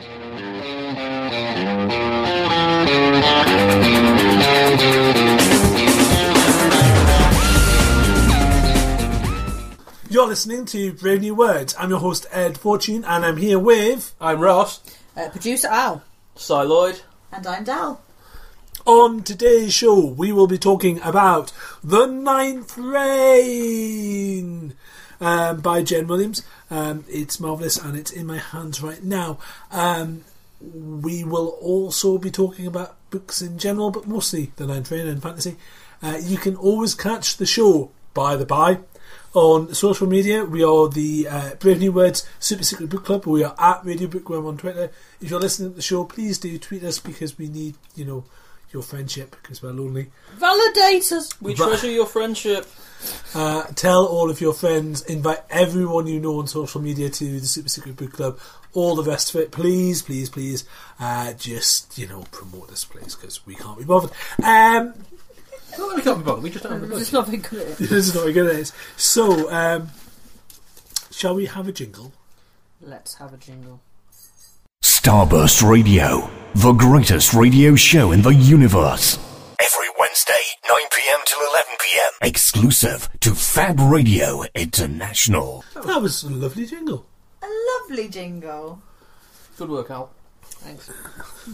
You're listening to Brave New Words. I'm your host Ed Fortune, and I'm here with. I'm Ross. Uh, producer Al. Si Lloyd. And I'm Del. On today's show, we will be talking about The Ninth Rain um, by Jen Williams. Um, it's marvellous and it's in my hands right now. Um, we will also be talking about books in general, but mostly The Ninth Rain and fantasy. Uh, you can always catch the show, by the by, on social media. We are the uh, Brave New Words Super Secret Book Club. We are at Radio Bookworm on Twitter. If you're listening to the show, please do tweet us because we need, you know, your friendship because we're lonely. Validate us. We But- treasure your friendship. Uh, tell all of your friends, invite everyone you know on social media to the Super Secret Book Club. All the rest of it, please, please, please, uh, just you know promote this place because we can't be bothered. Um, Not that we can't be bothered, we just don't have the It's budget. not very good. at this is not very good at this. So, um, shall we have a jingle? Let's have a jingle. Starburst Radio, the greatest radio show in the universe. Every Wednesday, 9 pm till 11 pm. Exclusive to Fab Radio International. That was a lovely jingle. A lovely jingle. Good work, Al. Thanks.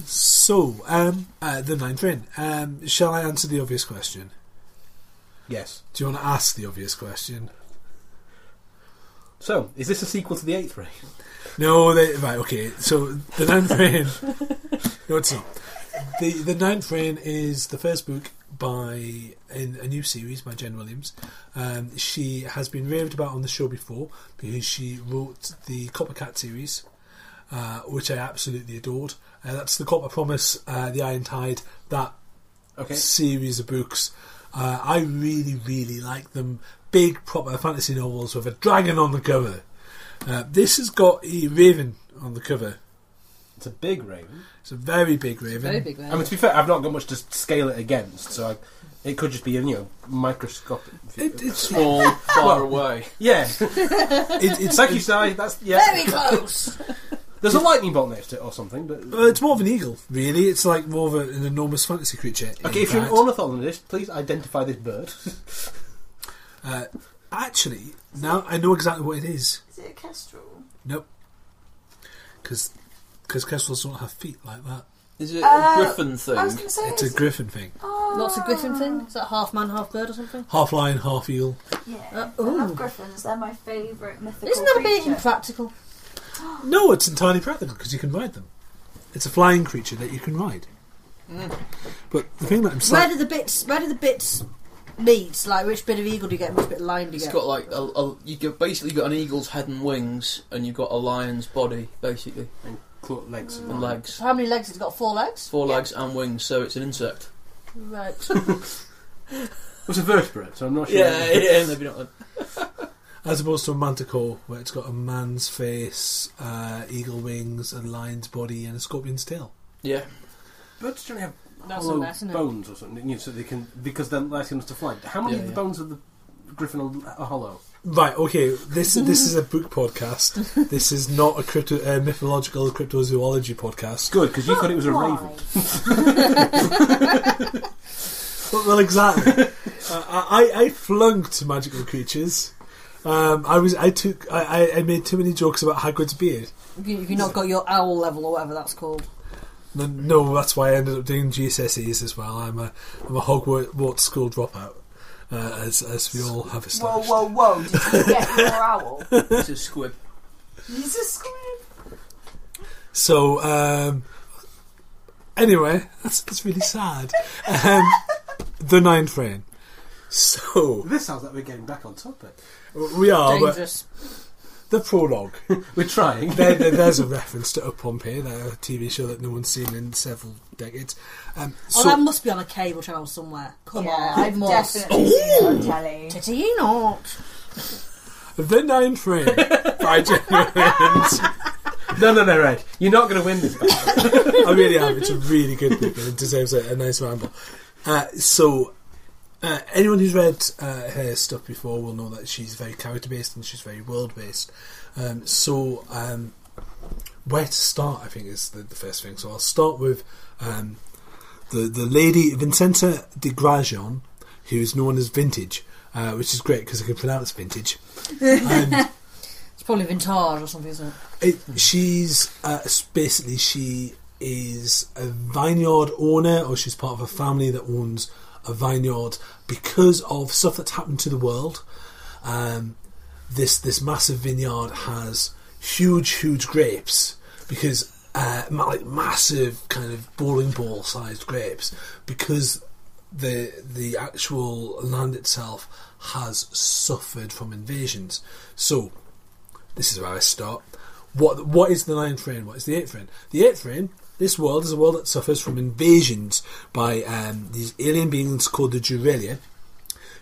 So, um, uh, the ninth rain. Um, shall I answer the obvious question? Yes. Do you want to ask the obvious question? So, is this a sequel to the Eighth Ray? No, they, right, okay. So the ninth rain. no, it's not. The the ninth rain is the first book by in a new series by Jen Williams. Um, she has been raved about on the show before because she wrote the Copper Cat series, uh, which I absolutely adored. Uh, that's the Copper Promise, uh, the Iron Tide, that Okay. series of books. Uh, I really, really like them. Big proper fantasy novels with a dragon on the cover. Uh, this has got a raven on the cover. It's a big raven. It's a very big raven. Very big raven. I mean, to be fair, I've not got much to scale it against, so I, it could just be, you know, microscopic. It, it's small, far away. Yeah. it, it's Thank you, Si. That's, yeah. Very close. There's a lightning bolt next to it or something, but. uh, it's more of an eagle, really. It's like more of a, an enormous fantasy creature. Okay, if you're an ornithologist, please identify this bird. Uh, actually, now I know exactly what it is. Is it a kestrel? Nope, because kestrels don't have feet like that. Is it Uh, a griffin thing? I was going to say It's a is- griffin thing. Oh. Lots of griffin thing. Is that half man, half bird or something? Half lion, half eel. Yeah, Uh, I love griffins. They're my favourite mythical Isn't that a bit creature. impractical? No, it's entirely practical because you can ride them. It's a flying creature that you can ride. But the thing that I'm saying Where slight- do the bits? Where do the bits meet? Like, which bit of eagle do you get? Which bit of lion do you It's get? got like a, a, you get basically got an eagle's head and wings, and you've got a lion's body basically and claw legs. and legs, How many legs It's got? Four legs. four legs and wings. So it's an insect. Right. It's a vertebrate, so I'm not sure. Yeah, yeah, maybe not. As opposed to a manticore, where it's got a man's face, uh, eagle wings, a lion's body, and a scorpion's tail. Yeah, Birds generally have That's hollow a mess, isn't it? bones or something, you know, so they can because they're less enough to fly. How many Yeah, of the yeah. bones of the griffin are, are hollow? Right, okay, this this is a book podcast. This is not a crypto, uh, mythological cryptozoology podcast. Good, because you thought it was a Why? raven. Well, well, exactly. uh, I, I flung to magical creatures. Um, I was I took I, I- I made too many jokes about Hagrid's beard. If you- if you've not got your owl level or whatever that's called. No, no, that's why I ended up doing GCSEs as well. I'm a I'm a Hogwarts school dropout, uh, as as we all have Whoa, established. whoa, whoa! Did you get your owl? it's a squib. He's a squid. So um, anyway, that's that's really sad. Um, the ninth rain. So This sounds like we're getting back on topic. we are, but Dangerous. The prologue. We're trying. there, there- there's a reference to Up Pompeii, the TV show that no one's seen in several decades. Um, Oh, that must be on a cable channel somewhere. Come yeah, on, I've it must. definitely seen it on telly. Titty you not. the ninth rain by Jen no, no, no, Red. You're not going to win this battle. I really am. It's a really good book and it deserves a, a nice ramble. Uh, so, uh, anyone who's read uh, her stuff before will know that she's very character based and she's very world based. Um, so, um, where to start, I think, is the, the first thing. So I'll start with um, the the lady Vincenza de Grazon, who is known as Vintage, uh, which is great because I can pronounce vintage. and It's probably vintage or something, isn't it? it, she's uh, basically she is a vineyard owner, or she's part of a family that owns a vineyard because of stuff that's happened to the world. Um, this this massive vineyard has huge, huge grapes because uh, like massive kind of bowling ball sized grapes because the the actual land itself has suffered from invasions. So this is where I start. What what is the ninth reign? What is the eighth reign? The eighth reign. This world is a world that suffers from invasions by um, these alien beings called the Jurelia,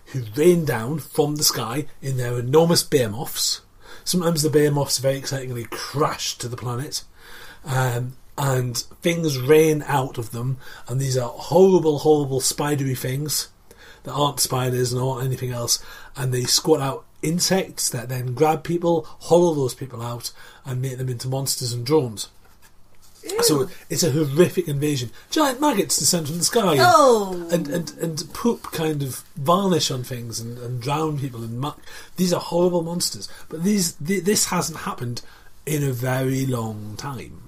who rain down from the sky in their enormous behemoths. Sometimes the behemoths very excitingly crash to the planet, um, and things rain out of them. And these are horrible, horrible spidery things that aren't spiders and aren't anything else, and they squat out insects that then grab people, hollow those people out, and make them into monsters and drones. So it's a horrific invasion. Giant maggots descend from the sky and, Oh! and, and, and poop kind of varnish on things and, and drown people in muck. These are horrible monsters. But these th- this hasn't happened in a very long time.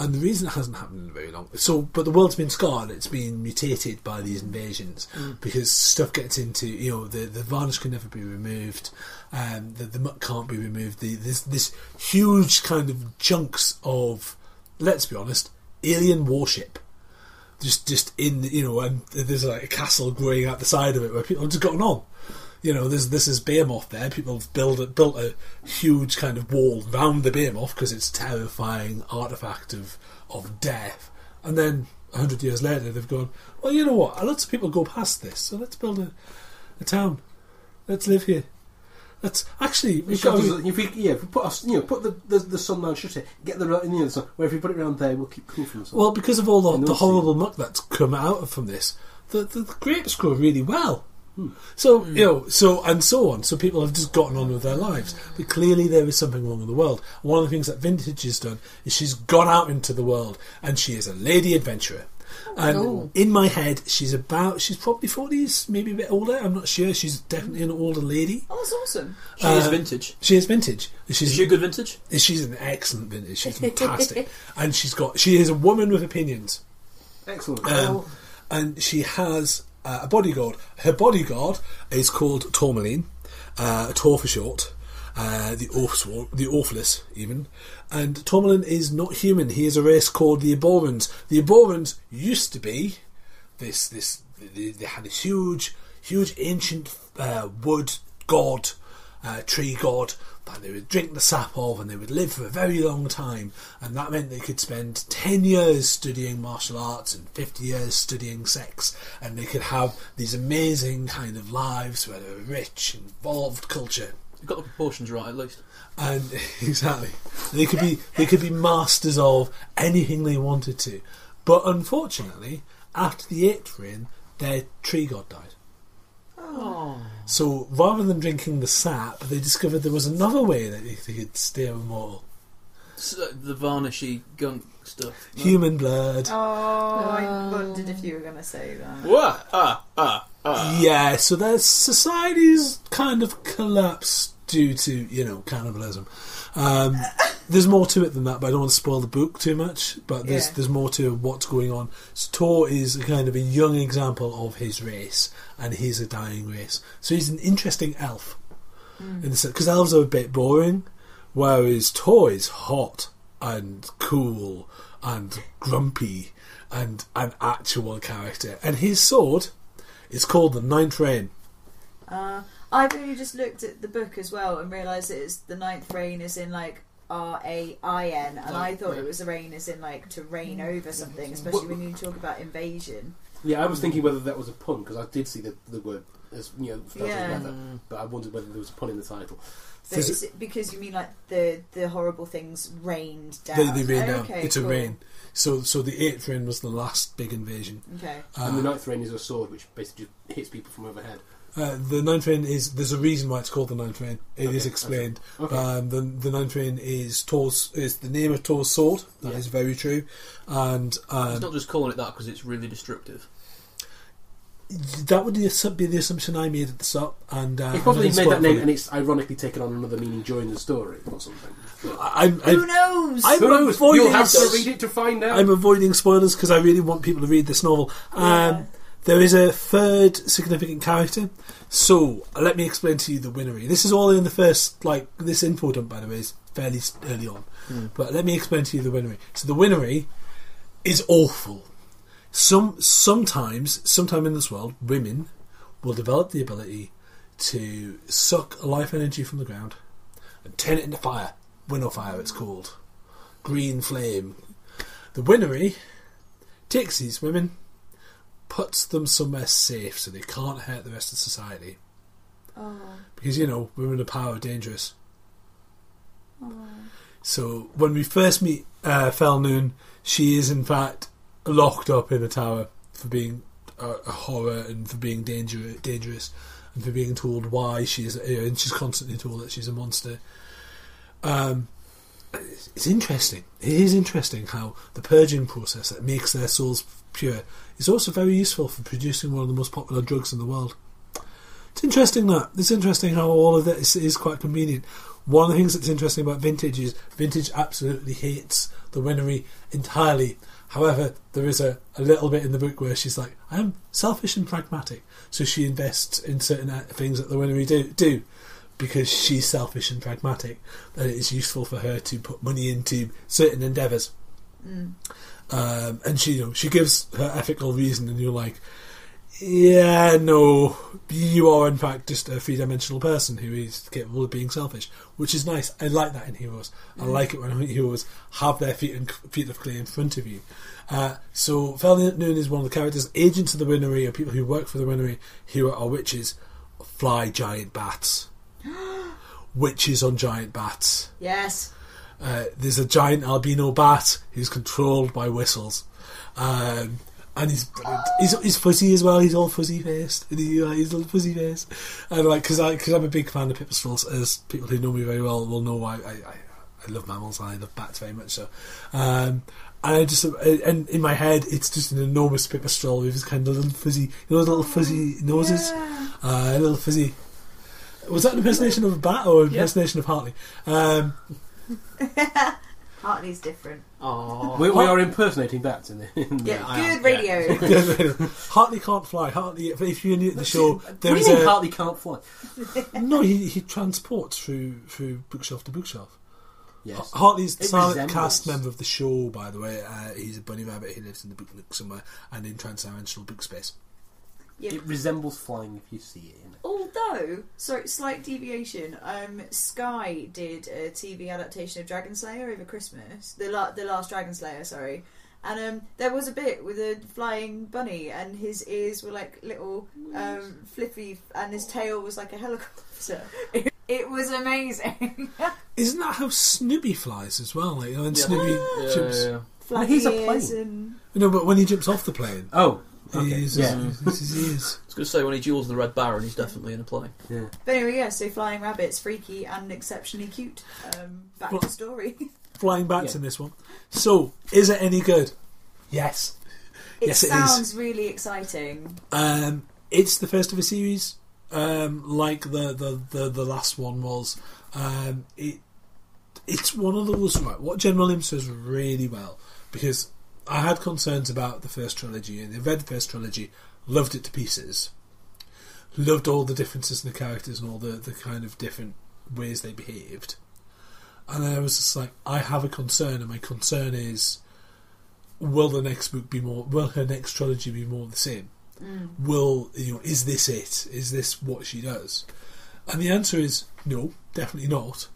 And the reason it hasn't happened in a very long so but the world's been scarred, it's been mutated by these invasions because stuff gets into you know, the, the varnish can never be removed, um, the, the muck can't be removed, the, this this huge kind of chunks of let's be honest, alien warship. Just just in you know, and there's like a castle growing out the side of it where people have just gotten on. You know, there's this is behemoth there. People have built a, built a huge kind of wall round the behemoth because it's a terrifying artifact of of death. And then hundred years later, they've gone. Well, you know what? Lots of people go past this, so let's build a, a town. Let's live here. Let's actually. We've got Shelters, to, if we, yeah, if we put us, you know, put the the, the sun down, shut it, get the right in the other sun. Where if we put it around there, we'll keep cool from the sun. Well, because of all the, the horrible muck that's come out from this, the, the, the grapes grow really well. Hmm. So hmm. you know, so and so on. So people have just gotten on with their lives. But clearly, there is something wrong in the world. And one of the things that Vintage has done is she's gone out into the world, and she is a lady adventurer. And Cool. in my head, she's about she's probably forties, maybe a bit older. I'm not sure. She's definitely an older lady. Oh, that's awesome. She is Uh, vintage. She is vintage. She's Is she a good vintage? she's an excellent vintage. She's fantastic, and she's got she is a woman with opinions. Excellent. Um, and she has uh, a bodyguard. Her bodyguard is called Tormalin, uh, Tor for short, uh, the Orphs, the Orphalus even. And Tormalin is not human. He is a race called the Eborans. The Eborans used to be this this they, they had this huge huge ancient uh, wood god uh, tree god that they would drink the sap of and they would live for a very long time and that meant they could spend 10 years studying martial arts and 50 years studying sex and they could have these amazing kind of lives where they were rich involved culture You got the proportions right at least. and exactly they could be they could be masters of anything they wanted to but unfortunately after the eighth reign their tree god died Oh. so rather than drinking the sap they discovered there was another way that they, they could stay immortal S- uh, the varnishy gunk stuff. No. human blood Oh, I wondered if you were going to say that. What? Ah, ah, ah. yeah so their society's kind of collapsed due to you know cannibalism um, there's more to it than that but I don't want to spoil the book too much but there's Yeah. there's more to what's going on so Tor is a kind of a young example of his race and he's a dying race so he's an interesting elf in the sense because elves are a bit boring whereas Tor is hot and cool and grumpy and an actual character. And his sword is called the Ninth Rain. Uh, I've only just looked at the book as well and realised that it's the ninth Rain is in like R A I N, and I thought it was a rain as in like to reign over something, especially when you talk about invasion. yeah, I was thinking whether that was a pun because I did see the, the word as you know spelled Yeah. together, but I wondered whether there was a pun in the title. But Does is it because you mean like the the horrible things rained down? They, they rain down. Okay, It's a cool. rain. So, so the eighth rain was the last big invasion. Okay. Uh, and the ninth rain is a sword which basically just hits people from overhead. Uh, the ninth rain is there's a reason why it's called the ninth rain. It is Okay, explained. okay. Um, the the ninth rain is Tor's is the name of Tor's sword. That is Yeah. very true, and It's um, not just calling it that because it's really destructive. That would be the assu- be the assumption I made at the start. And uh, He probably made that name spoil and it's ironically taken on another meaning during the story or something. for you. But I'm, Who I'm, knows? I'm who knows? avoiding You'll have to read it to find out. I'm avoiding spoilers because I really want people to read this novel. Um, Yeah. There is a third significant character. So let me explain to you the Winnery. This is all in the first, like this info dump, by the way, is fairly early on. But let me explain to you the Winnery. So the Winnery is awful. Some sometimes, sometime in this world, women will develop the ability to suck life energy from the ground and turn it into fire. Winnow fire, it's called. Green flame. The Winnery takes these women, puts them somewhere safe so they can't hurt the rest of society. Oh, Because, you know, women of power are dangerous. So when we first meet uh, Felnoon, she is in fact locked up in a tower for being a, a horror and for being danger, dangerous and for being told why she is, and she's constantly told that she's a monster. Um, it's, it's interesting. It is interesting how the purging process that makes their souls pure is also very useful for producing one of the most popular drugs in the world. It's interesting that it's interesting how all of this is quite convenient. One of the things that's interesting about Vintage is Vintage absolutely hates the Winnery entirely. However, there is a, a little bit in the book where she's like, I am selfish and pragmatic. So she invests in certain things that the Winnery do, do because she's selfish and pragmatic. That it is useful for her to put money into certain endeavours. Um, and she, you know, she gives her ethical reason, and you're like, yeah, no, you are in fact just a three-dimensional person who is capable of being selfish, which is nice. I like that in heroes. I like it when heroes have their feet and feet of clay in front of you. Uh, so Valiant Noon is one of the characters. Agents of the Winnery are people who work for the Winnery who are witches, fly giant bats. witches on giant bats. yes. Uh, there's a giant albino bat who's controlled by whistles. Um, and he's, he's he's fuzzy as well. He's all fuzzy faced. And he, uh, he's all fuzzy faced. And like, because I because I'm a big fan of pipistrelles, as people who know me very well will know. I I, I, I love mammals and I love bats very much. So, um, and I just and in my head it's just an enormous pipistrelle with his kind of little fuzzy, you know, little fuzzy noses, Yeah. uh, a little fuzzy. Was that an impersonation of a bat or an Yeah. impersonation of Hartley? Um, Hartley's different. Aww. we, we are impersonating bats in the. In Yeah, I am, good radio. Hartley can't fly. Hartley, if if you're new to the show, What there do you mean a Hartley can't fly? no. He he transports through through bookshelf to bookshelf. Yes. Hartley's the silent resembles. cast member of the show, by the way. Uh, he's a bunny rabbit. He lives in the book nook somewhere and in transdimensional book space. Yeah. It resembles flying if you see it. In it. Although, so slight deviation. Um, Sky did a TV adaptation of Dragon Slayer over Christmas. The la- the last Dragon Slayer, sorry. And um, there was a bit with a flying bunny, and his ears were like little um, flippy, and his tail was like a helicopter. It, it was amazing. Isn't that how Snoopy flies as well? Like, you know, when Yeah. Snoopy Yeah, jumps. yeah, yeah. Flappy he's a ears plane. and No, but when he jumps off the plane, Oh, okay. he's, yeah. it's his ears. I was going to say when he duels the Red Baron, he's definitely in a play. yeah. But anyway, yeah. So flying rabbits, freaky and exceptionally cute. Um, back Well- to story. Flying bats Yeah. in this one. So, is it any good? Yes. It Yes, it is. sounds really exciting. Um, it's the first of a series, um, like the, the, the, the last one was. Um, it it's one of those right. What Jen Williams does really well because I had concerns about the first trilogy and I read the first trilogy, loved it to pieces, loved all the differences in the characters and all the, the kind of different ways they behaved, and then I was just like, I have a concern, and my concern is, will the next book be more? Will her next trilogy be more of the same? Mm. will you know is this it is this what she does and the answer is no definitely not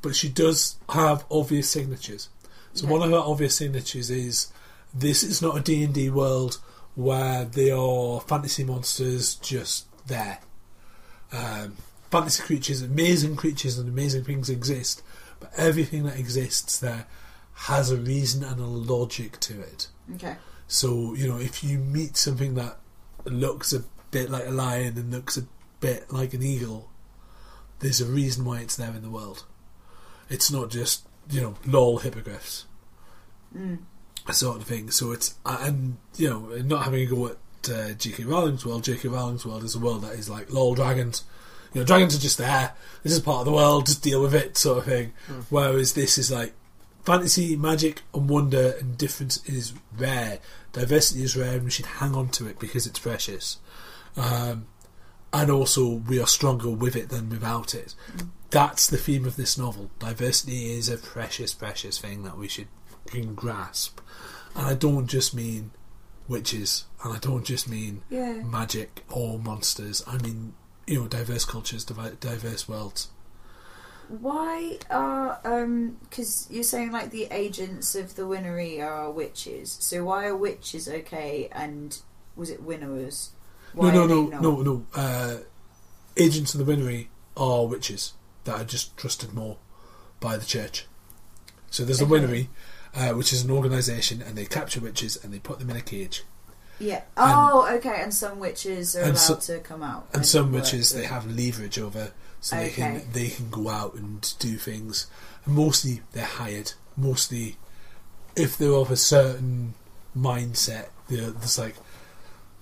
but she does have obvious signatures so Okay. one of her obvious signatures is this is not a D&D world where they are fantasy monsters just there um, fantasy creatures amazing creatures and amazing things exist but everything that exists there has a reason and a logic to it Okay. so, you know, if you meet something that looks a bit like a lion and looks a bit like an eagle, there's a reason why it's there in the world. It's not just you know lol hippogriffs, sort of thing. So it's and you know not having a go at uh, J.K. Rowling's world. J.K. Rowling's world is a world that is like lol dragons. You know, dragons are just there. This is part of the world. Just deal with it, sort of thing. Whereas this is like fantasy, magic, and wonder, and difference is rare. Diversity is rare, and we should hang on to it because it's precious. Um, and also, we are stronger with it than without it. That's the theme of this novel. Diversity is a precious, precious thing that we should grasp. And I don't just mean witches, and I don't just mean Yeah. magic or monsters. I mean, you know, diverse cultures, diverse worlds. Why are um? Because you're saying like the agents of the Winnery are witches. So why are witches okay? And was it winnowers? Why no, no, no, no, no. Uh, agents of the Winnery are witches that are just trusted more by the church. So there's the winery, uh, which is an organisation, and they capture witches and they put them in a cage. Yeah. Oh, okay. And some witches are allowed so- to come out. And some witches they have leverage over, so they can they can go out and do things. And mostly they're hired. Mostly, if they're of a certain mindset, they're just like,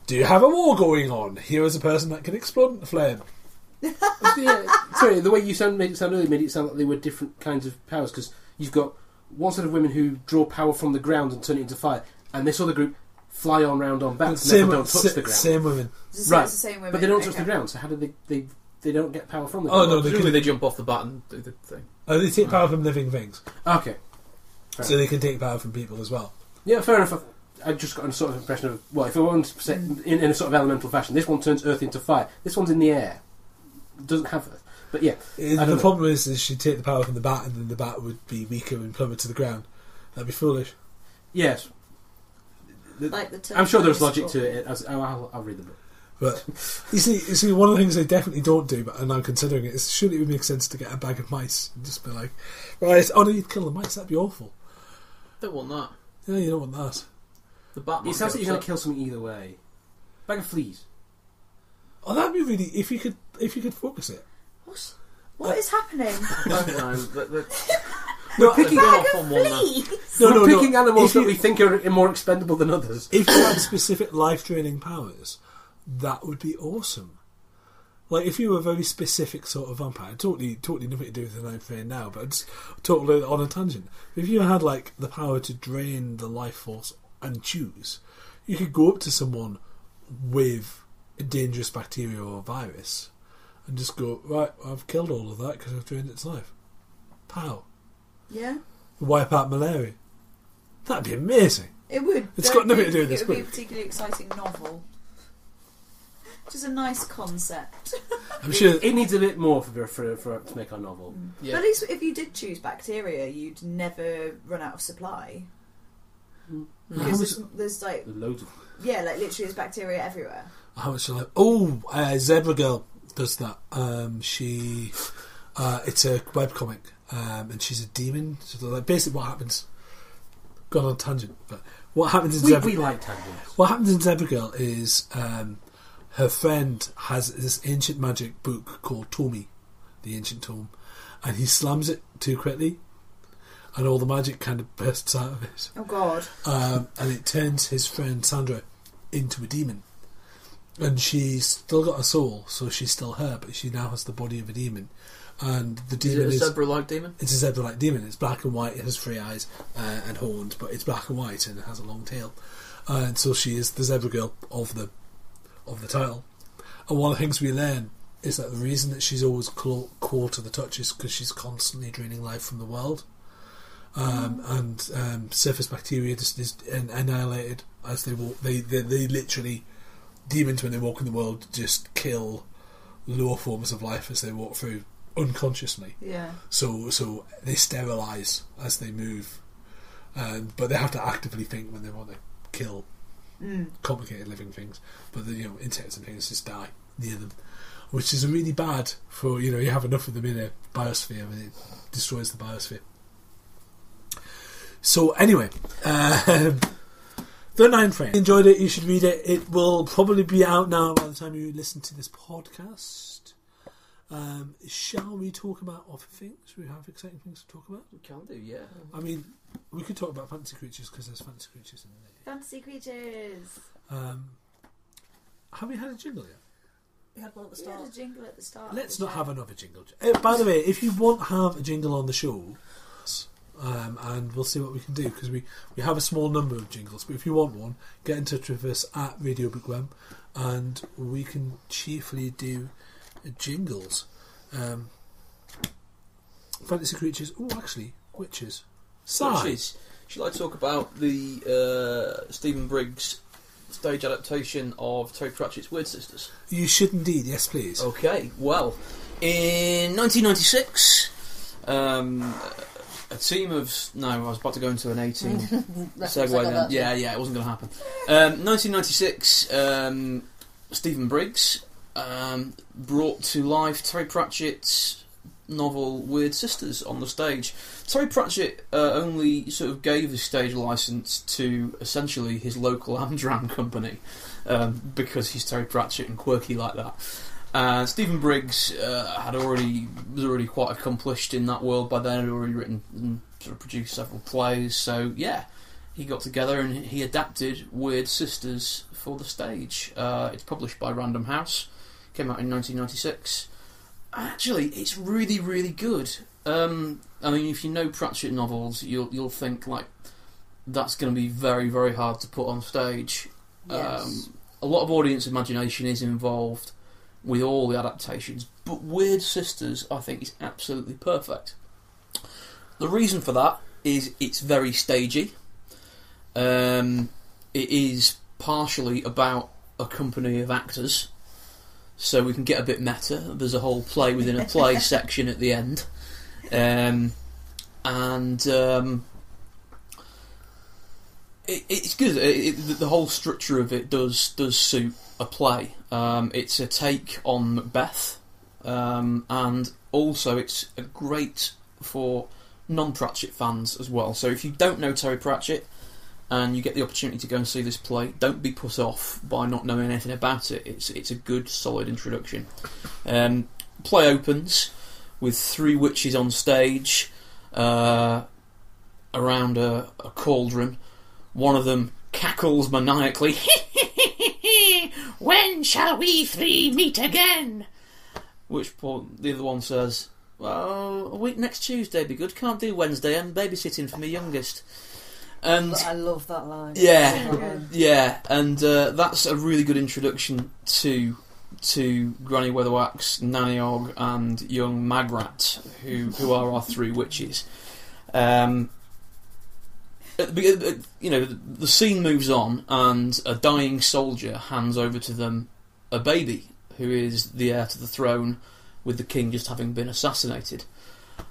"Do you have a war going on? Here is a person that can explode the flame." yeah, sorry, the way you sound, made it sound earlier made it sound like they were different kinds of powers because you've got one set of women who draw power from the ground and turn it into fire, and this other group fly on round on bats and Same, therefore don't touch sa- the ground. same women. It's the- Right. the same women. But they don't touch okay. the ground, so how do they they they don't get power from the Oh, ground? no, they Presumably can- they jump off the bat and do the thing. Oh, they take power from living things, Okay. Fair so they can take power from people as well. Yeah, fair enough. I just got a sort of impression of well, if I want to say mm. in, in a sort of elemental fashion, this one turns earth into fire. This one's in the air. Doesn't have earth, but yeah, The know. problem is, is she'd take the power from the bat, and then the bat would be weaker and plummet to the ground. That'd be foolish. yes. The- Like the I'm sure there's logic to it. As, I'll, I'll, I'll read the book. But you see, you see, one of the things they definitely don't do, but and I'm considering it, is surely it would make sense to get a bag of mice and just be like, right, oh no, you'd kill the mice. That'd be awful. Don't want that. Yeah, you don't want that. The bat. It might sounds like you're going to kill something either way. Bag of fleas. Oh, that'd be really if you could if you could focus it. What? What is happening? No, no, the- the- No, they've gone off on one now. Please. no, We're no, no. picking animals If you- that we think are more expendable than others. if you had specific life draining powers, that would be awesome. Like if you were a very specific sort of vampire, totally, totally nothing to do with the ninth frame now, but it's totally on a tangent. If you had like the power to drain the life force and choose, you could go up to someone with a dangerous bacteria or virus and just go right. I've killed all of that because I've drained its life. Pow! Yeah, Wipe out malaria. That'd be amazing. it would. It's Don't got nothing you to do with think this It would be a particularly exciting novel. Just a nice concept. I'm sure. It needs a bit more for, for, for to make our novel. Yeah. But at least if you did choose bacteria, you'd never run out of supply. How Because much- there's, there's like, loads of. yeah, like literally there's bacteria everywhere. How much Like, Oh, uh, Zebra Girl does that. Um, she, uh, it's a webcomic, um, and she's a demon. So like basically, what happens? Gone on a tangent, but what happens in We, Zebra? we like tangents. What happens in Zebra Girl is um, her friend has this ancient magic book called Tomi, the ancient tome, and he slams it too quickly, and all the magic kind of bursts out of it Oh god. um, and it turns his friend Sandra into a demon. And she's still got a soul, so she's still her, but she now has the body of a demon. And the Is demon it a is zebra-like demon? it's a zebra-like demon. It's black and white. It has three eyes uh, and horns, but it's black and white and it has a long tail. And so she is the zebra girl of the of the title. And one of the things we learn is that the reason that she's always clo- core to the touch is because she's constantly draining life from the world. Um, and um, surface bacteria just is annihilated as they walk. They, they they literally demons when they walk in the world just kill lower forms of life as they walk through unconsciously. Yeah. So so they sterilise as they move, um, but they have to actively think when they want to kill Mm. complicated living things. But the, you know insects and things just die near them, which is really bad for you know you have enough of them in a biosphere and it destroys the biosphere. So anyway, um, The Ninth Reign. Enjoyed it. You should read it. It will probably be out now by the time you listen to this podcast. Um, shall we talk about other things? We have exciting things to talk about. We can do, yeah. I mean, we could talk about fantasy creatures because there's fantasy creatures in there. Fantasy creatures. Um, have we had a jingle yet? We had one at the We had start. a jingle at the start. Let's not show. have another jingle. Uh, by the way, if you want to have a jingle on the show, um, and we'll see what we can do because we, we have a small number of jingles. But if you want one, get in touch with us at Radio Bookworm, and we can cheerfully do jingles. Um, fantasy creatures. Oh, actually, witches. Witches. Should I talk about the uh, Stephen Briggs stage adaptation of Terry Pratchett's Wyrd Sisters? You should indeed. Yes, please. Okay, well, in 1996, um, a team of. No, I was about to go into an 18 Reference segue then. Yeah, yeah, it wasn't going to happen. Um, 1996, um, Stephen Briggs um, brought to life Terry Pratchett's novel Wyrd Sisters on the stage. Terry Pratchett uh, only sort of gave his stage license to essentially his local Amdram company um, because he's Terry Pratchett and quirky like that. Uh, Stephen Briggs uh, had already was already quite accomplished in that world by then. Had already written and sort of produced several plays. So yeah, he got together and he adapted Wyrd Sisters for the stage. Uh, it's published by Random House. Came out in 1996. Actually, it's really really good. Um, I mean, if you know Pratchett novels, you'll you'll think like that's going to be very very hard to put on stage. Yes. Um, a lot of audience imagination is involved with all the adaptations, but Wyrd Sisters, I think, is absolutely perfect. The reason for that is it's very stagey. Um, it is partially about a company of actors, so we can get a bit meta. There's a whole play within a play section at the end, um, and um, it, it's good. It, it, the whole structure of it does does suit a play. Um, it's a take on Macbeth, um, and also it's a great for non-Pratchett fans as well. So if you don't know Terry Pratchett and you get the opportunity to go and see this play, don't be put off by not knowing anything about it. It's it's a good, solid introduction. Um, play opens with three witches on stage uh, around a, a cauldron. One of them cackles maniacally. when shall we three meet again? Which point the other one says, "Well, a week next Tuesday be good. Can't do Wednesday. I'm babysitting for my youngest." And I love that line. yeah, yeah, and uh, that's a really good introduction to to Granny Weatherwax, Nanny Ogg, and young Magrat, who who are our three witches. Um, at the be- uh, you know, the scene moves on, and a dying soldier hands over to them a baby who is the heir to the throne, with the king just having been assassinated.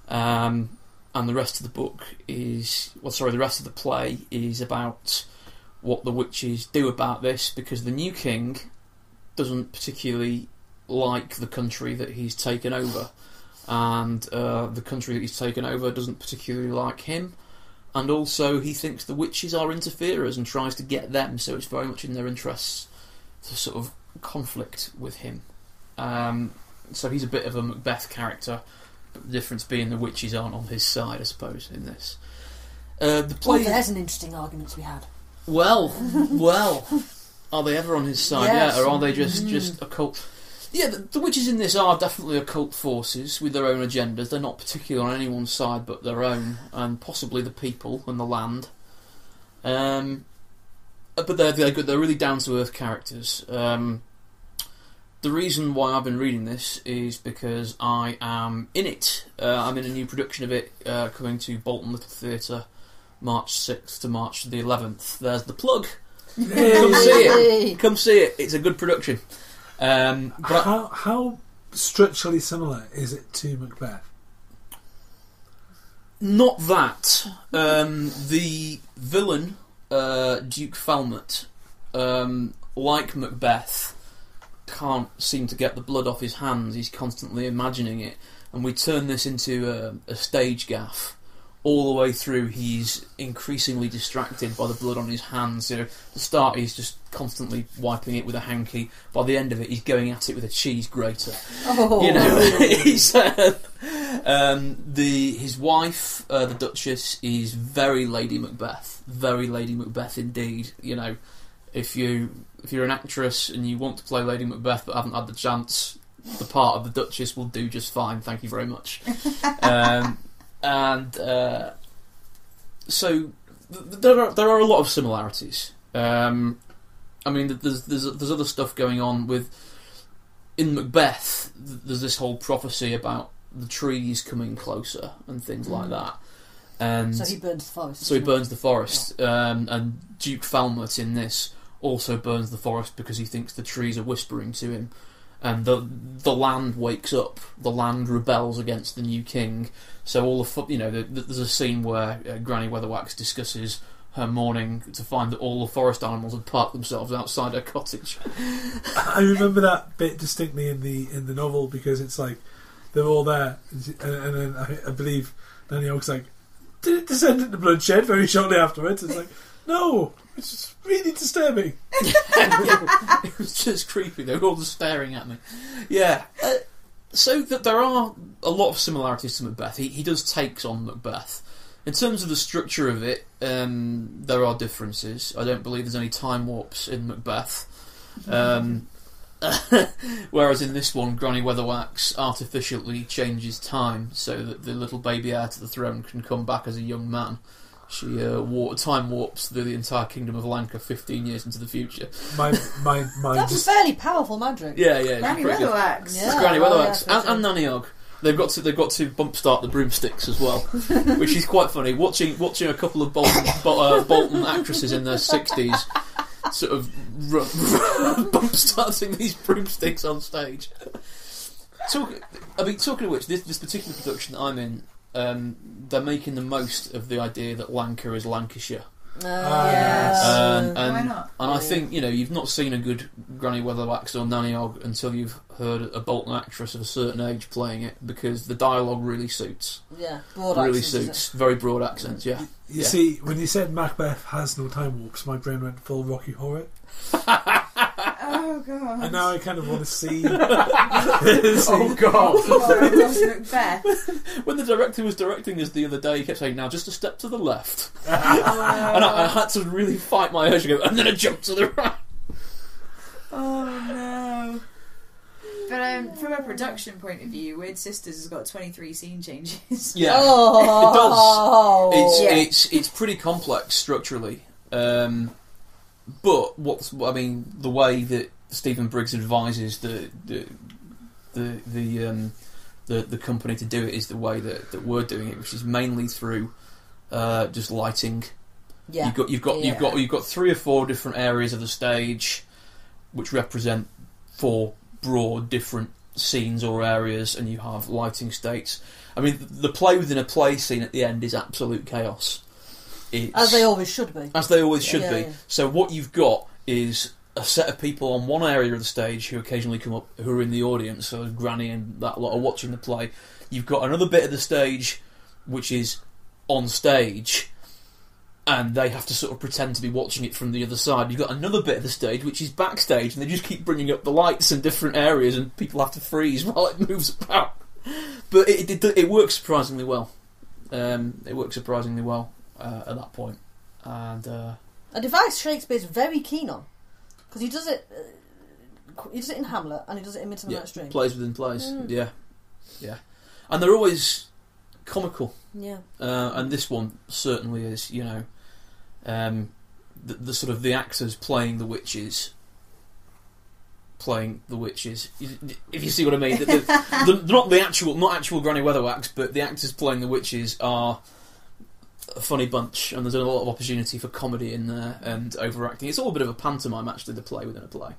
Um, and the rest of the book is well sorry the rest of the play is about what the witches do about this because the new king doesn't particularly like the country that he's taken over and uh, the country that he's taken over doesn't particularly like him and also he thinks the witches are interferers and tries to get them so it's very much in their interests to sort of conflict with him um, so he's a bit of a Macbeth character but the difference being the witches aren't on his side, I suppose, in this. Uh, the Oh, play. there's an interesting argument to be had. Well, well, are they ever on his side? Yes. Yeah, or are they just just a cult? Yeah, the, the witches in this are definitely occult forces with their own agendas. They're not particularly on anyone's side but their own, and possibly the people and the land. Um, uh, but they're they're good. They're really down to earth characters. Um, the reason why I've been reading this is because I am in it. Uh, I'm in a new production of it uh, coming to Bolton Little Theatre March 6th to March the 11th. There's the plug. Come see it. Come see it. It's a good production. Um, but How how structurally similar is it to Macbeth? not that. Um, the villain, uh, Duke Felmet, um, like Macbeth, can't seem to get the blood off his hands. He's constantly imagining it, and we turn this into a, a stage gaff all the way through, he's increasingly distracted by the blood on his hands. You know, at the start, he's just constantly wiping it with a hanky. By the end of it, he's going at it with a cheese grater. Oh. You know, he's uh, um, the his wife, uh, the Duchess, is very Lady Macbeth, very Lady Macbeth indeed. You know, if you if you're an actress and you want to play Lady Macbeth but haven't had the chance, the part of the Duchess will do just fine. Thank you very much. um, and uh, so th- there are there are a lot of similarities. Um, I mean, there's there's there's other stuff going on with in Macbeth. There's this whole prophecy about the trees coming closer and things like that. And So he burns the forest. so he burns the forest, um, and Duke Felmet in this also burns the forest because he thinks the trees are whispering to him, and the the land wakes up. The land rebels against the new king. So all the you know, the, the, there's a scene where uh, Granny Weatherwax discusses her mourning to find that all the forest animals had parked themselves outside her cottage. I remember that bit distinctly in the in the novel because it's like they're all there, and, and then I, I believe Nanny Ogg's like, "Did it descend into bloodshed?" Very shortly afterwards, it's like, "No, it's just really disturbing." it was just creepy. They were all just staring at me. Yeah. Uh, so that there are a lot of similarities to Macbeth. He, he does takes on Macbeth. In terms of the structure of it, um, there are differences. I don't believe there's any time warps in Macbeth. Um, whereas in this one, Granny Weatherwax artificially changes time so that the little baby heir to the throne can come back as a young man. She uh, war- time warps through the entire kingdom of Lancre 15 years into the future. My my my That's a fairly powerful magic. Yeah, yeah. Granny. Weatherwax. Yeah. It's Granny oh, Weatherwax yeah, and, and Nanny Ogg. They've got to they've got to bump start the broomsticks as well, which is quite funny. Watching watching a couple of Bolton, Bo- uh, Bolton actresses in their sixties sort of r- bump starting these broomsticks on stage. Talk, I mean, talking of which, this this particular production that I'm in, um, they're making the most of the idea that Lancre is Lancashire. Uh, yes. Um, Why and not? and I think you know you've not seen a good Granny Weatherwax or Nanny Ogg until you've heard a Bolton actress of a certain age playing it because the dialogue really suits, yeah, broad really accents, isn't suits, very broad accents. Yeah, You Yeah. see, when you said Macbeth has no time warps, my brain went full Rocky Horror, Oh god. and now I kind of want to see. Oh God! Ross Macbeth. when the director was directing us the other day, he kept saying, "Now just a step to the left," Oh, and I, I had to really fight my urge to go, and then a jump to the right. oh no. But um, from a production point of view, Wyrd Sisters has got 23 scene changes. Yeah, Oh, It's Yeah. it's it's pretty complex structurally, um, but what's I mean the way that Stephen Briggs advises the the the the, um, the the company to do it is the way that, that we're doing it, which is mainly through uh, just lighting. yeah. You've got you've got you've got you've got three or four different areas of the stage, which represent four broad different scenes or areas, and you have lighting states. I mean, the play within a play scene at the end is absolute chaos. It's, as they always should be. as they always should Yeah, be. yeah. So what you've got is a set of people on one area of the stage who occasionally come up, who are in the audience. So Granny and that lot are watching the play. You've got another bit of the stage which is on stage, and they have to sort of pretend to be watching it from the other side. You've got another bit of the stage which is backstage, and they just keep bringing up the lights in different areas, and people have to freeze while it moves about. But it it, it works surprisingly well. Um, it works surprisingly well uh, at that point, and. Uh, A device Shakespeare's very keen on because he does it. Uh, he does it in Hamlet and he does it in Midsummer yeah, Night's Dream. plays within plays. Mm. Yeah, yeah, and they're always comical, Yeah, uh, and this one certainly is. You know, um, the, the sort of the actors playing the witches, playing the witches. If you see what I mean, the, the, the, not the actual, not actual Granny Weatherwax, but the actors playing the witches are. A funny bunch, and there's a lot of opportunity for comedy in there and overacting. It's all a bit of a pantomime, actually, the play within a play.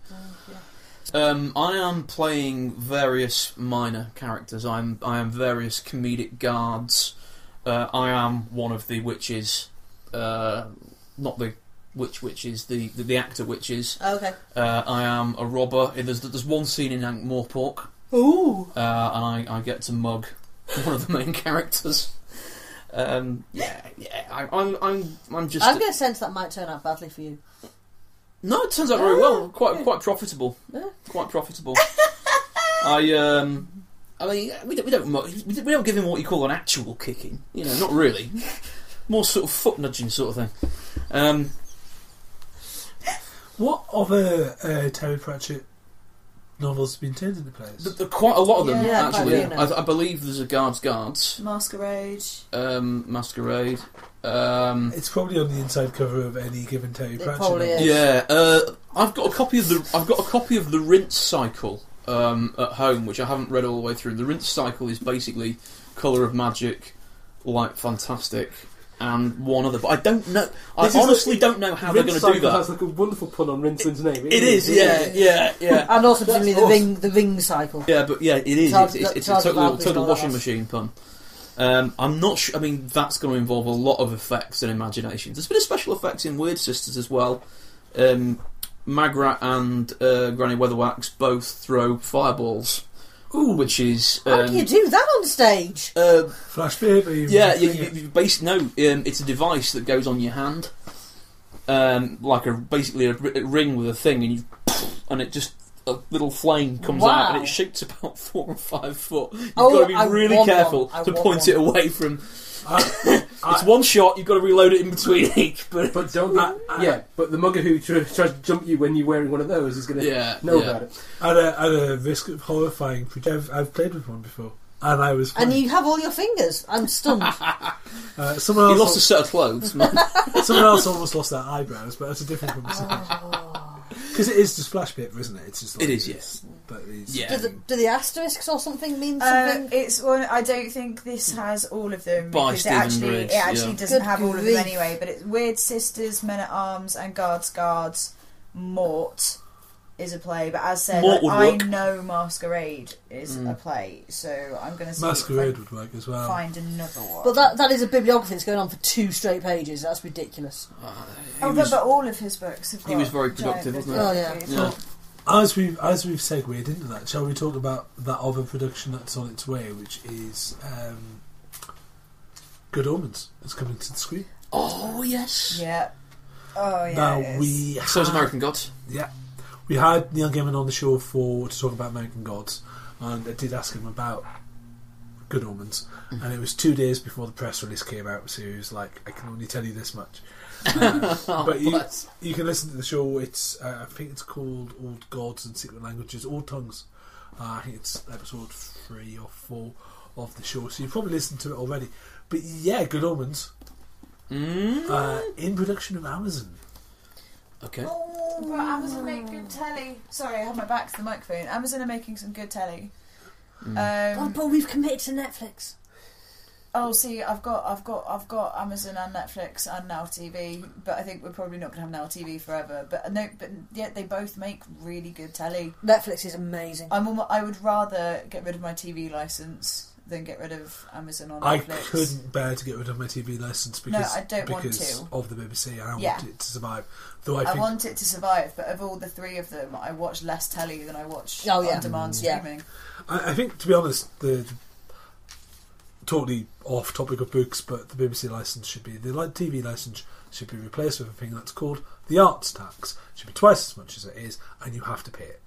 Um, I am playing various minor characters. I'm I am various comedic guards. Uh, I am one of the witches, uh, not the witch witches, the, the the actor witches. okay. Uh, I am a robber. There's there's one scene in Ankh Morpork, Ooh, uh, and I, I get to mug one of the main characters. Um, yeah, yeah. I, I'm, I'm, I'm just. I'm going to sense that might turn out badly for you. No, it turns out very well. Quite, quite profitable. Yeah. Quite profitable. I, um, I mean, we don't, we don't, we don't we don't give him what you call an actual kicking. You know, not really. More sort of foot nudging sort of thing. Um, What other uh, Terry Pratchett novels have been turned into plays? th- th- quite a lot of them Yeah, quite a actually. few. I, I believe there's a Guards Guards, Masquerade. um, Masquerade. Um, It's probably on the inside cover of any given Terry It Pratchett probably novel. is. Yeah, uh, I've got a copy of the I've got a copy of the Rince Cycle um, at home, which I haven't read all the way through. The Rince Cycle is basically Color of Magic, Light Fantastic, and one other. But I don't know. I This is honestly like- don't know how they're going to do Cycle that. has like a wonderful pun on Rincewind's name. It is, yeah, yeah, yeah. And also presumably the ring, the ring cycle. Yeah, but yeah, it is. Charles- It's, it's, it's a total, Barkley's total washing machine pun. Um, I'm not sure. I mean, that's going to involve a lot of effects and imaginations. There's a bit of special effects in Wyrd Sisters as well. Um, Magrat and uh, Granny Weatherwax both throw fireballs, Ooh, which is How um, do you do that on stage? uh, Flash paper. You yeah, you, fling you, you bas- no, um, it's a device that goes on your hand, um, like a basically a ring with a thing, and you and it just a little flame comes out and it shoots about four or five foot. You've Oh, got to be I really careful one. To want point one. it away from. I- It's one shot. You've got to reload it in between each. But But don't I- get, I- yeah, but the mugger who tries to jump you when you're wearing one of those is going to yeah, know yeah. about it. at, a, at a risk of horrifying, pre- I've, I've played with one before, and I was. And you have all your fingers. I'm stunned. uh, someone He else, lost a set of clothes. man. someone else almost lost their eyebrows, but that's a different conversation. Oh. Because it is just flash paper, isn't it? It's just. Like It is, this, But it's, Yeah. do, the, do the asterisks or something mean Uh, something? it's one. I don't think this has all of them By because it actually Briggs, it actually yeah. doesn't Good have all of grief. them anyway. But it's Wyrd Sisters, Men at Arms, and Guards Guards. Mort is a play, but as said, Mort like, I work. know Masquerade is Mm. a play, so I'm going to see Masquerade if would work as well. find another one. but that that is a bibliography that's going on for two straight pages. That's ridiculous. Uh, he oh, was- but, but all of his books have he got was very giant productive, wasn't he? Oh, yeah. bibliographies. yeah. As we've as we've segued into that, shall we talk about that other production that's on its way, which is um, Good Omens. It's coming to the screen. Oh yes. Yeah. Oh yeah. now it is. we So is had- American Gods. Yeah, we had Neil Gaiman on the show for to talk about American Gods, and I did ask him about Good Omens, and it was two days before the press release came out, so he was like, "I can only tell you this much." Uh, Oh, but you, you can listen to the show. It's uh, I think it's called Old Gods and Secret Languages, Old Tongues. Uh, I think it's episode three or four of the show, so you've probably listened to it already. But yeah, Good Omens Mm. uh, in production of Amazon. Okay. Oh, but Amazon make good telly. Sorry, I have my back to the microphone. Amazon are making some good telly. Mm. oh, Um, but we've committed to Netflix. oh, see, I've got, I've got, I've got Amazon and Netflix and Now TV, but I think we're probably not going to have Now TV forever. But no, but yet they both make really good telly. Netflix is amazing. I'm, almo- I would rather get rid of my TV license than get rid of Amazon or Netflix. I couldn't bear to get rid of my TV license because I don't want because to. of the BBC. I Yeah. want it to survive. Though I I, think want it to survive, but of all the three of them, I watch less telly than I watch Oh, yeah. on-demand mm, Yeah. streaming. I, I think to be honest, the totally off topic of books, but the BBC license should be the like TV license should be replaced with a thing that's called the arts tax. It should be twice as much as it is, and you have to pay it.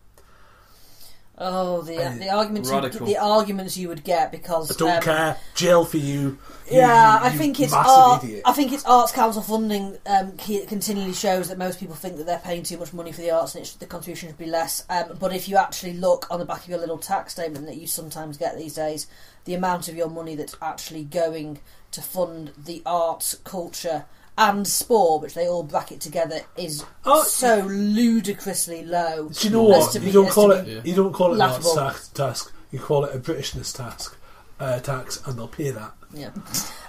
Oh, the Uh, the arguments you, radical. the arguments you would get because I don't um, care. Jail for you. you Yeah, you- I think it's art, idiot. I think it's Arts Council funding um, continually shows that most people think that they're paying too much money for the arts and it should, the contribution should be less. Um, but if you actually look on the back of your little tax statement that you sometimes get these days, the amount of your money that's actually going to fund the arts, culture, and Spore, which they all bracket together, is Oh, so ludicrously low. Do you know what? You be- don't call it. You don't call it an tax, task. You call it a Britishness task. Uh, tax, and they'll pay that. Yeah.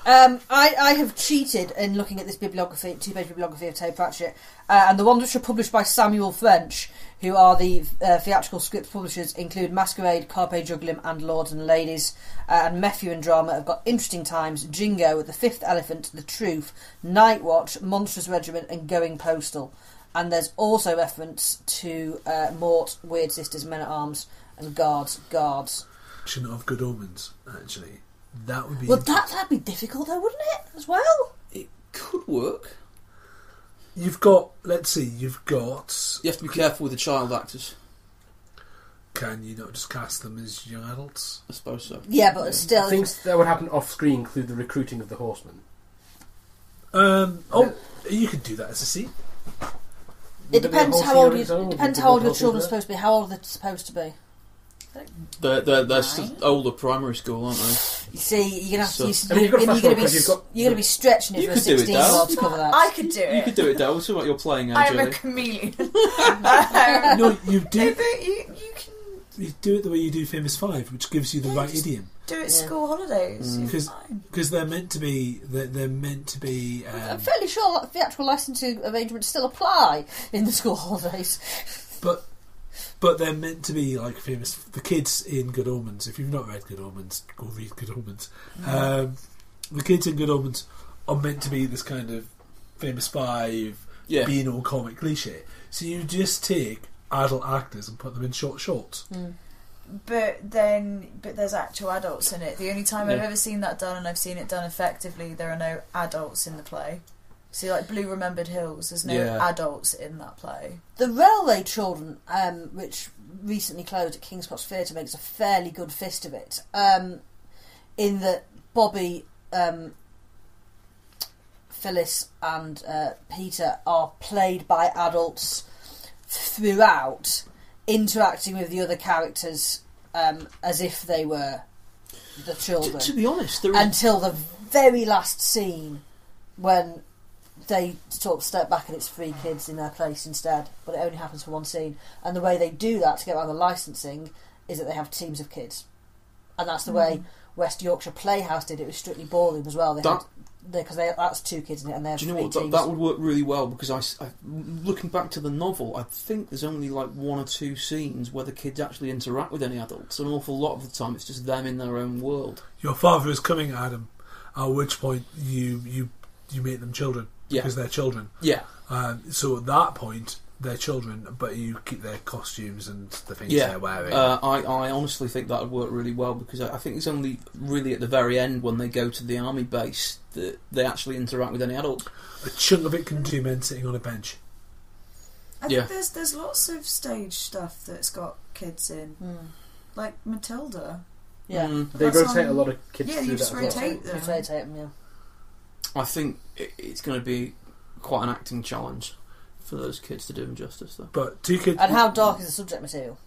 Um, I, I have cheated in looking at this bibliography, two page bibliography of Terry Pratchett, uh, and the ones which are published by Samuel French, who are the uh, theatrical script publishers, include Masquerade, Carpe Jugulum, and Lords and Ladies. Uh, and Methuen and Drama have got Interesting Times, Jingo, The Fifth Elephant, The Truth, Night Watch, Monstrous Regiment, and Going Postal. And there's also reference to uh, Mort, Wyrd Sisters, Men at Arms, and Guards, Guards. Shouldn't have good omens. Actually, That would be. Well, that, that'd be difficult though, wouldn't it? As well? It could work. You've got. Let's see. You've got. You have to be careful with the child actors. Can you not just cast them as young adults? I suppose so. Yeah, but still. Things that would happen off screen include the recruiting of the horsemen. Um. Oh, you could do that as a scene. It Would there be a depends whole how old scene you, on it depends you how old your a children are whole supposed to be. How old are they supposed to be? They're, they're, they're Right. still older primary school, aren't they? You see, you're gonna have to. So- you, I mean, you've got to you're, fast gonna forward be 'cause you've got- you're gonna be stretching it You for a could do it, 16 year old to cover that. I could do it. You could do it, Dale. It's about your playing age, I am a really. chameleon. No, you do. but you, you can You do it the way you do Famous Five, which gives you the Yeah, right just- idiom do it Yeah. school holidays. Mm. You're Because- fine. because they're meant to be. They're, they're meant to be. I'm Um, fairly sure that theatrical licensing arrangements still apply in the school holidays. but but they're meant to be like famous. The kids in Good Omens. If you've not read Good Omens, go read Good Omens. Um, the kids in Good Omens are meant to be this kind of famous five, Yeah. being all comic cliche. So you just take adult actors and put them in short shorts. But then, but there's actual adults in it. The only time I've ever seen that done, and I've seen it done effectively, there are no adults in the play. See, like Blue Remembered Hills, there's no Yeah. adults in that play. The Railway Children, um, which recently closed at King's Cross Theatre, makes a fairly good fist of it. Um, in that Bobby, um, Phyllis, and uh, Peter are played by adults throughout, interacting with the other characters um, as if they were the To, children to be honest, there is, until the very last scene when they sort of step back and it's three kids in their place instead, but it only happens for one scene. And the way they do that to get around the licensing is that they have teams of kids, and that's the way mm. West Yorkshire Playhouse did it with Strictly Ballroom as well. They That- had because they that's two kids in it, and they have do you know three what? That, teams. that would work really well because I, s- I- looking back to the novel, I think there's only like one or two scenes where the kids actually interact with any adults. An awful lot of the time, it's just them in their own world. Your father is coming, Adam. At which point you you you make them children Yeah. because they're children. Yeah, Um, so at that point, they're children, but you keep their costumes and the things Yeah. they're wearing. uh, I, I honestly think that would work really well because I, I think it's only really at the very end when they go to the army base that they actually interact with any adults. a chunk of it can be two men sitting on a bench. I Yeah. think there's there's lots of stage stuff that's got kids in, Hmm. like Matilda. yeah, Mm, They rotate on- a lot of kids Yeah, through you just as well. rotate them. rotate them, yeah. I think it, it's going to be quite an acting challenge for those kids to do them justice, though. But two kids. And how dark is the subject material?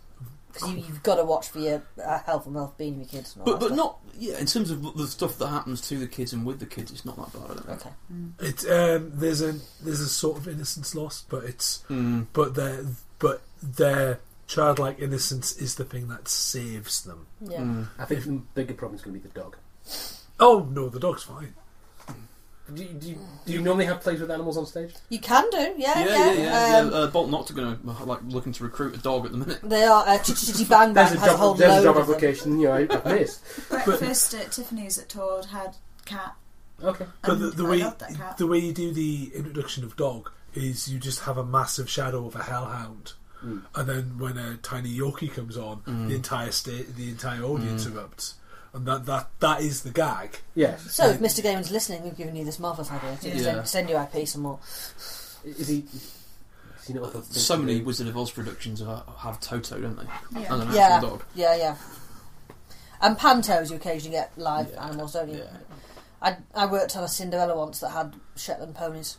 Because you, you've got to watch for your uh, health and wealth being with your kids. And all But but stuff. not yeah. In terms of the stuff that happens to the kids and with the kids, it's not that bad. I don't think. Okay. It's um, there's a there's a sort of innocence lost, but it's Mm. but their but their childlike innocence is the thing that saves them. Yeah. Mm. I think the bigger problem is going to be the dog. Oh no, the dog's fine. Do you, do, you, do you normally have plays with animals on stage? You can do, yeah, Yeah, yeah. yeah, yeah. Um, yeah. Uh, Bolt Knots are going like looking to recruit a dog at the minute. They are. Uh, Chitty Chitty Bang Bang There's a has a job, whole there's a job application you know, I- I've missed. Breakfast at Tiffany's at Todd had cat. Okay. But the, the way loved that cat. the way you do the introduction of dog is you just have a massive shadow of a hellhound, Mm. and then when a tiny Yorkie comes on, Mm. the entire state, the entire audience Mm. erupts, and that that that is the gag. Yes. So, if Mr. Gaiman's listening, we've given you this marvellous idea to Yeah. send, send you piece some more. Is he? Is he not a- uh, So many Wizard of Oz productions have, have Toto, don't they? Yeah. And an Yeah. actual dog. Yeah, yeah. And pantos, you occasionally get live Yeah. animals, don't you? Yeah. I, I worked on a Cinderella once that had Shetland ponies.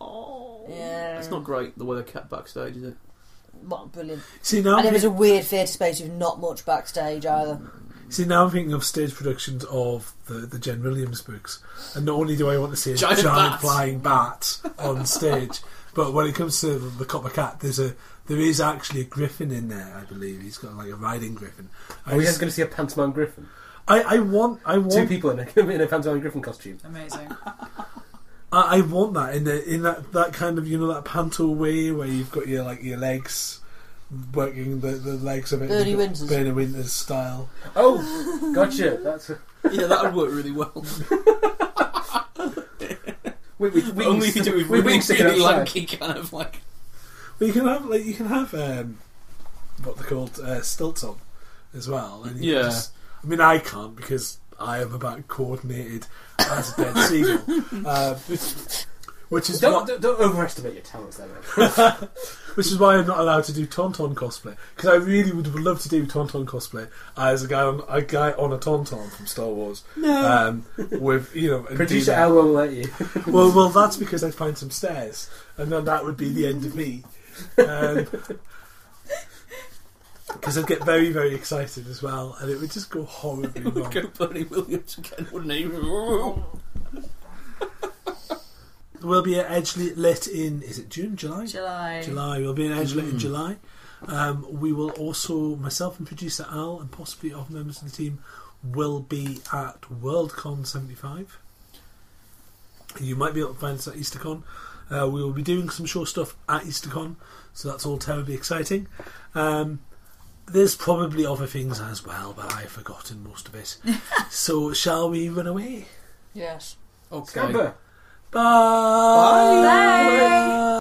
Oh, Yeah. It's not great the way they're kept backstage, is it? What brilliant! See now, and it was a weird theatre space with not much backstage either. Mm. See now I'm thinking of stage productions of the the Jen Williams books, and not only do I want to see a Giant giant, bat. flying bat on stage, but when it comes to the Copper Cat, there's a there is actually a griffin in there. I believe he's got like a riding griffin. Are we just- going to see a pantomime griffin? I, I want I want Two people in a, in a pantomime griffin costume. Amazing. I, I want that in the in that, that kind of you know that panto way where you've got your like your legs working the, the legs of it Bernie You've Winters. Bernie Winters style. Oh, gotcha. That's a, Yeah, that would work really well. we, we, we, Only if you do it with we, we, really, really lanky kind of like. But you can have like you can have um, what they're called uh, stilts on as well. And you Yeah. Just, I mean, I can't because I am about coordinated as a dead seagull. Uh, which is Don't, don't, don't overestimate your talents there, mate. which is why I'm not allowed to do Tauntaun cosplay because I really would love to do Tauntaun cosplay as a guy on a guy on a Tauntaun from Star Wars. Um, with you know, Producer. Al won't let you. Well, well, that's because I'd find some stairs, and then that would be the end of me. Um, Because I'd get very, very excited as well, and it would just go horribly It would wrong. go Bernie Williams again, wouldn't he? We'll be at Edgelit lit in is it June, July? July. July. We'll be in Edgelit in Mm. July. Um, we will also, myself and producer Al, and possibly other members of the team, will be at WorldCon 75. You might be able to find us at EasterCon. Uh, we will be doing some show stuff at EasterCon, so that's all terribly exciting. Um, there's probably other things as well, but I've forgotten most of it. so, shall we run away? Yes. Okay. Scamper. Bye. Bye. Bye.